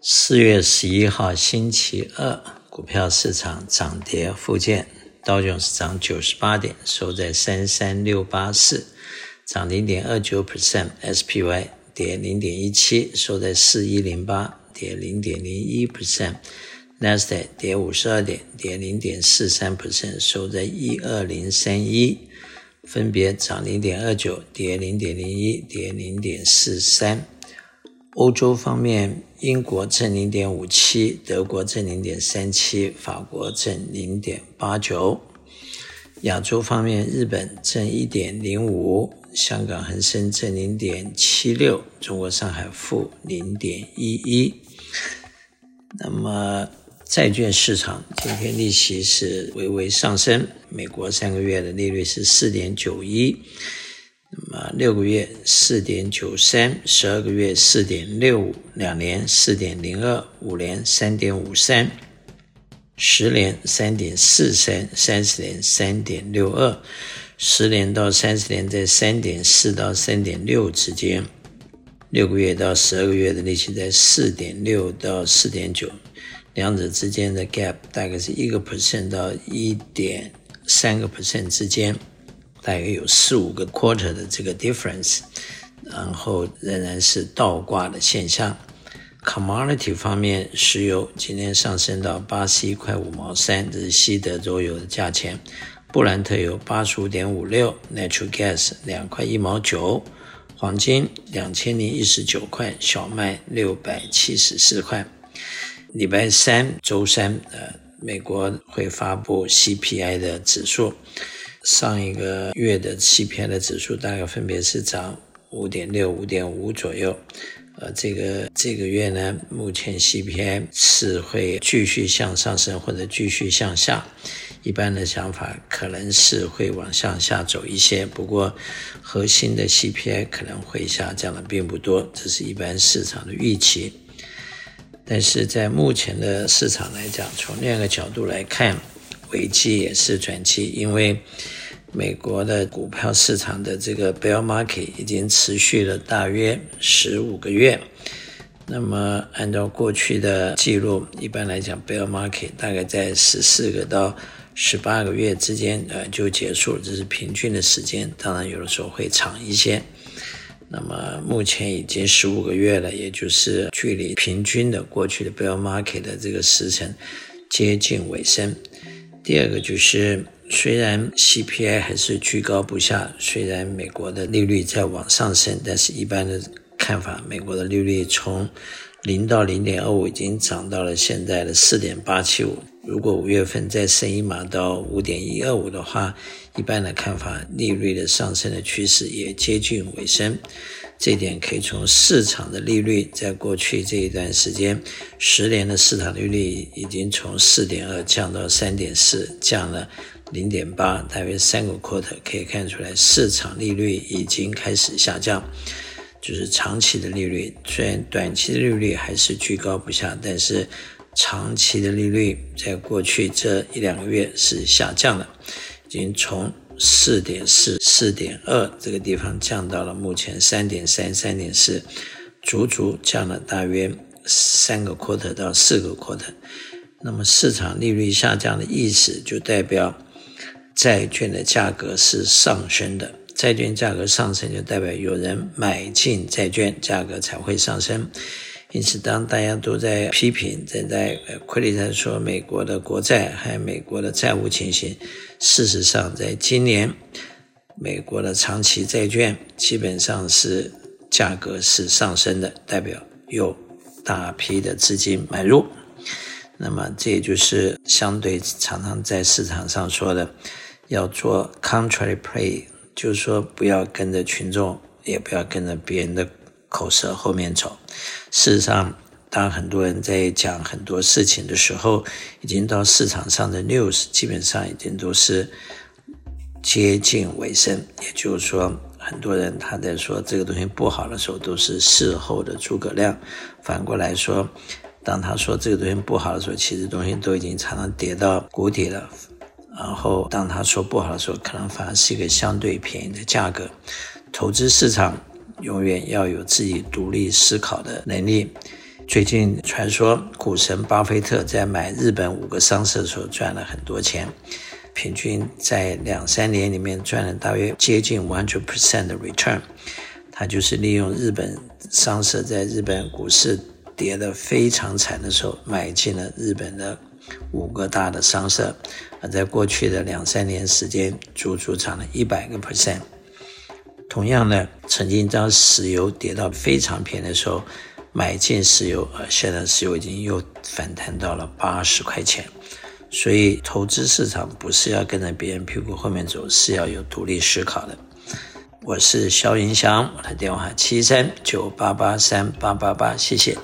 四月十一号星期二，股票市场涨跌互见，道琼斯涨九十八点，收在三三六八四，涨零点二九 percent；SPY 跌零点一七，收在四一零八，跌零点零一 percent；Nasdaq 跌五十二点，跌零点四三 percent，收在一二零三一，分别涨零点二九，跌零点零一，跌零点四三。欧洲方面，英国正零点五七，德国正零点三七，法国正零点八九。亚洲方面，日本正一点零五，香港恒生正零点七六，中国上海负零点一一。那么，债券市场今天利息是微微上升，美国三个月的利率是四点九一。那么六个月四点九三，十二个月四点六五，两年四点零二，五年三点五三，十年三点四三，三十年三点六二，十年到三十年在三点四到三点六之间，六个月到十二个月的利息在四点六到四点九，两者之间的 gap 大概是一个 percent 到一点三个 percent 之间。大约有四五个 quarter 的这个 difference，然后仍然是倒挂的现象。Commodity 方面，石油今天上升到八十一块五毛三，这是西德州油的价钱。布兰特油八十五点五六，Natural Gas 两块一毛九，黄金两千零一十九块，小麦六百七十四块。礼拜三周三，呃，美国会发布 CPI 的指数。上一个月的 CPI 的指数大概分别是涨五点六、五点五左右，呃，这个这个月呢，目前 CPI 是会继续向上升或者继续向下。一般的想法可能是会往向下走一些，不过核心的 CPI 可能会下降的并不多，这是一般市场的预期。但是在目前的市场来讲，从另一个角度来看，危机也是转机，因为。美国的股票市场的这个 bear market 已经持续了大约十五个月。那么按照过去的记录，一般来讲 bear market 大概在十四个到十八个月之间，呃，就结束了，这是平均的时间。当然有的时候会长一些。那么目前已经十五个月了，也就是距离平均的过去的 bear market 的这个时程接近尾声。第二个就是。虽然 CPI 还是居高不下，虽然美国的利率在往上升，但是一般的看法，美国的利率从零到零点二五已经涨到了现在的四点八七五。如果五月份再升一码到五点一二五的话，一般的看法，利率的上升的趋势也接近尾声。这点可以从市场的利率，在过去这一段时间，十年的市场利率已经从四点二降到三点四，降了。零点八，大约三个 quarter 可以看出来，市场利率已经开始下降，就是长期的利率，虽然短期的利率还是居高不下，但是长期的利率在过去这一两个月是下降的，已经从四点四、四点二这个地方降到了目前三点三、三点四，足足降了大约三个 quarter 到四个 quarter。那么市场利率下降的意思就代表。债券的价格是上升的，债券价格上升就代表有人买进债券，价格才会上升。因此，当大家都在批评、正在呃亏里在说美国的国债还有美国的债务情形，事实上，在今年美国的长期债券基本上是价格是上升的，代表有大批的资金买入。那么，这也就是相对常常在市场上说的。要做 contrary play，就是说不要跟着群众，也不要跟着别人的口舌后面走。事实上，当很多人在讲很多事情的时候，已经到市场上的 news 基本上已经都是接近尾声。也就是说，很多人他在说这个东西不好的时候，都是事后的诸葛亮。反过来说，当他说这个东西不好的时候，其实东西都已经常常跌到谷底了。然后，当他说不好的时候，可能反而是一个相对便宜的价格。投资市场永远要有自己独立思考的能力，最近传说股神巴菲特在买日本五个商社的时候赚了很多钱，平均在两三年里面赚了大约接近 one hundred percent 的 return。他就是利用日本商社在日本股市跌得非常惨的时候，买进了日本的五个大的商社，而在过去的两三年时间，足足涨了一百个 percent。同样呢，曾经当石油跌到非常便宜的时候。买进石油，呃，现在石油已经又反弹到了八十块钱，所以投资市场不是要跟着别人屁股后面走，是要有独立思考的。我是肖云祥，我的电话七三九八八三八八八，谢谢。